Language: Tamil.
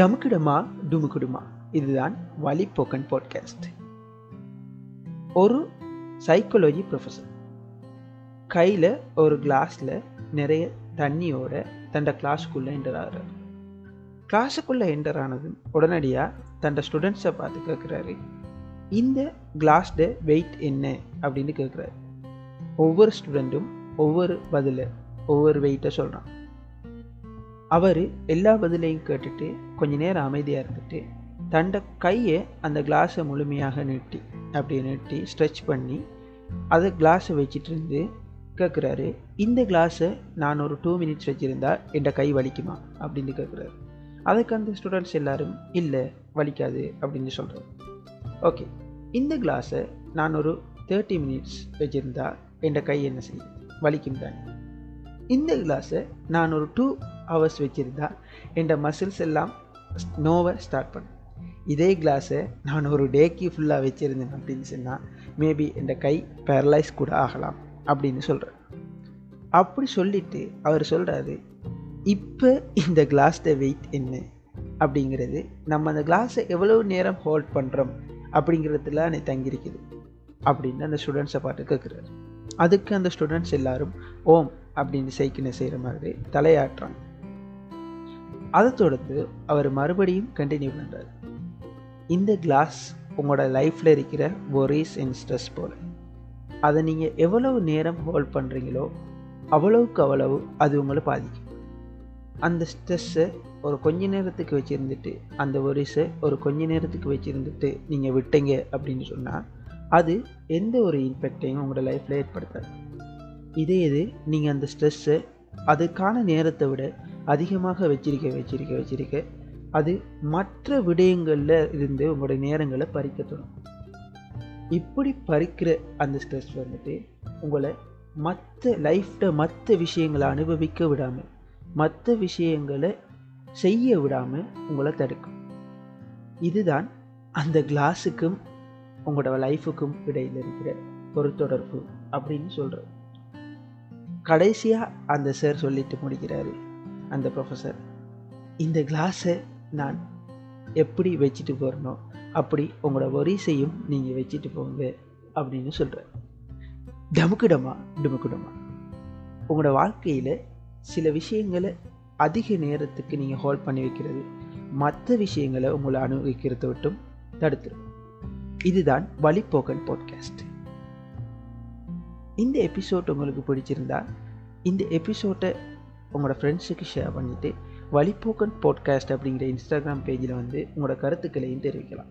டமுக்கிடுமா டுமுக்கிடுமா. இதுதான் வழிப்போக்கன் பாட்காஸ்ட் ஒரு சைக்காலஜி ப்ரொஃபஸர் கையில் ஒரு கிளாஸில் நிறைய தண்ணியோட தண்ட கிளாஸுக்குள்ளே என்டர் ஆகிறார். கிளாஸுக்குள்ளே என்டர் ஆனதும் உடனடியாக தண்ட ஸ்டூடெண்ட்ஸை பார்த்து கேட்குறாரு இந்த கிளாஸ்ட வெயிட் என்ன? அப்படின்னு கேட்குறாரு ஒவ்வொரு ஸ்டூடெண்ட்டும் ஒவ்வொரு பதில் ஒவ்வொரு வெயிட்டை சொல்கிறான் அவர் எல்லா பதிலையும் கேட்டுட்டு கொஞ்ச நேரம் அமைதியாக இருந்துட்டு தண்ட கையை அந்த கிளாஸை முழுமையாக நீட்டி அப்படி நீட்டி ஸ்ட்ரெச் பண்ணி அதை கிளாஸை வச்சுட்டு இருந்து கேட்குறாரு இந்த கிளாஸை நான் ஒரு டூ மினிட்ஸ் வச்சுருந்தா என் கை வலிக்குமா? அப்படின்னு கேட்குறாரு அதுக்கு அந்த ஸ்டூடெண்ட்ஸ் எல்லாரும் இல்லை வலிக்காது அப்படின்னு சொல்கிறார் ஓகே இந்த கிளாஸை நான் ஒரு தேர்ட்டி மினிட்ஸ் வச்சுருந்தா என் கை என்ன செய்யும்? வலிக்கும் தானே இந்த கிளாஸை நான் ஒரு டூ ஹவர்ஸ் வச்சுருந்தா என் மசில்ஸ் எல்லாம் நோவை ஸ்டார்ட் பண்ணும். இதே கிளாஸை நான் ஒரு டேக்கு ஃபுல்லாக வச்சுருந்தேன் அப்படின்னு சொன்னால் மேபி என் கை பேரலைஸ் கூட ஆகலாம் அப்படின்னு சொல்கிறேன் அப்படி சொல்லிவிட்டு அவர் சொல்கிறாரு இப்போ இந்த கிளாஸ்ட வெயிட் என்ன? அப்படிங்கிறது நம்ம அந்த கிளாஸை எவ்வளோ நேரம் ஹோல்ட் பண்ணுறோம் அப்படிங்கிறதுல அன்னை தங்கியிருக்குது அப்படின்னு அந்த ஸ்டூடெண்ட்ஸை பார்த்து கேட்குறாரு அதுக்கு அந்த ஸ்டூடெண்ட்ஸ் எல்லாரும் ஓம்! அப்படின்னு சைக்கினை செய்கிற மாதிரி தலையாட்டுறாங்க. அதை தொடர்ந்து அவர் மறுபடியும் கண்டினியூ பண்ணுறார் இந்த கிளாஸ் உங்களோட லைஃப்பில் இருக்கிற ஒரீஸ் அண்ட் ஸ்ட்ரெஸ் போல். அதை நீங்கள் எவ்வளவு நேரம் ஹோல்ட் பண்ணுறீங்களோ அவ்வளவுக்கு அவ்வளவு அது உங்களை பாதிக்கும். அந்த ஸ்ட்ரெஸ்ஸை ஒரு கொஞ்ச நேரத்துக்கு வச்சுருந்துட்டு அந்த ஒரிஸை ஒரு கொஞ்ச நேரத்துக்கு வச்சுருந்துட்டு நீங்கள் விட்டீங்க அப்படின்னு சொன்னால் அது எந்த ஒரு இம்பேக்டையும் உங்களோட லைஃப்பில் ஏற்படுத்தாது. இதே இது நீங்கள் அந்த ஸ்ட்ரெஸ்ஸை அதுக்கான நேரத்தை விட அதிகமாக வச்சிருக்க வச்சிருக்க வச்சிருக்க அது மற்ற விடயங்களில் இருந்து உங்களோட நேரங்களை பறிக்க தொடங்கும். இப்படி பறிக்கிற அந்த ஸ்ட்ரெஸ் வந்துட்டு உங்களை மற்ற லைஃப்பில் மற்ற விஷயங்களை அனுபவிக்க விடாமல் மற்ற விஷயங்களை செய்ய விடாமல் உங்களை தடுக்கும். இதுதான் அந்த கிளாஸுக்கும் உங்களோட லைஃபுக்கும் இடையில் இருக்கிற ஒரு தொடர்பு அப்படின்னு சொல்கிறோம் கடைசியாக அந்த சார் சொல்லிட்டு முடிக்கிறாரு. அந்த ப்ரொஃபஸர் இந்த கிளாஸை நான் எப்படி வச்சுட்டு போகிறனோ அப்படி உங்களோட ஒரிசையும் நீங்கள் வச்சுட்டு போங்க அப்படின்னு சொல்கிறார் டமுக்குடமா டுமுக்கிடமா. உங்களோட வாழ்க்கையில் சில விஷயங்களை அதிக நேரத்துக்கு நீங்கள் ஹோல்ட் பண்ணி வைக்கிறது மற்ற விஷயங்களை உங்களை அனுபவிக்கிறத விட்டும் தடுத்துரும். இதுதான் வழிப்போக்கன் பாட்காஸ்ட் இந்த எபிசோட் உங்களுக்கு பிடிச்சிருந்தா இந்த எபிசோட்டை உங்களோட ஃப்ரெண்ட்ஸுக்கு ஷேர் பண்ணிவிட்டு வழிபோக்கன் பாட்காஸ்ட் அப்படிங்கிற இன்ஸ்டாகிராம் பேஜில் வந்து உங்களோட கருத்துக்களையும் தெரிவிக்கலாம்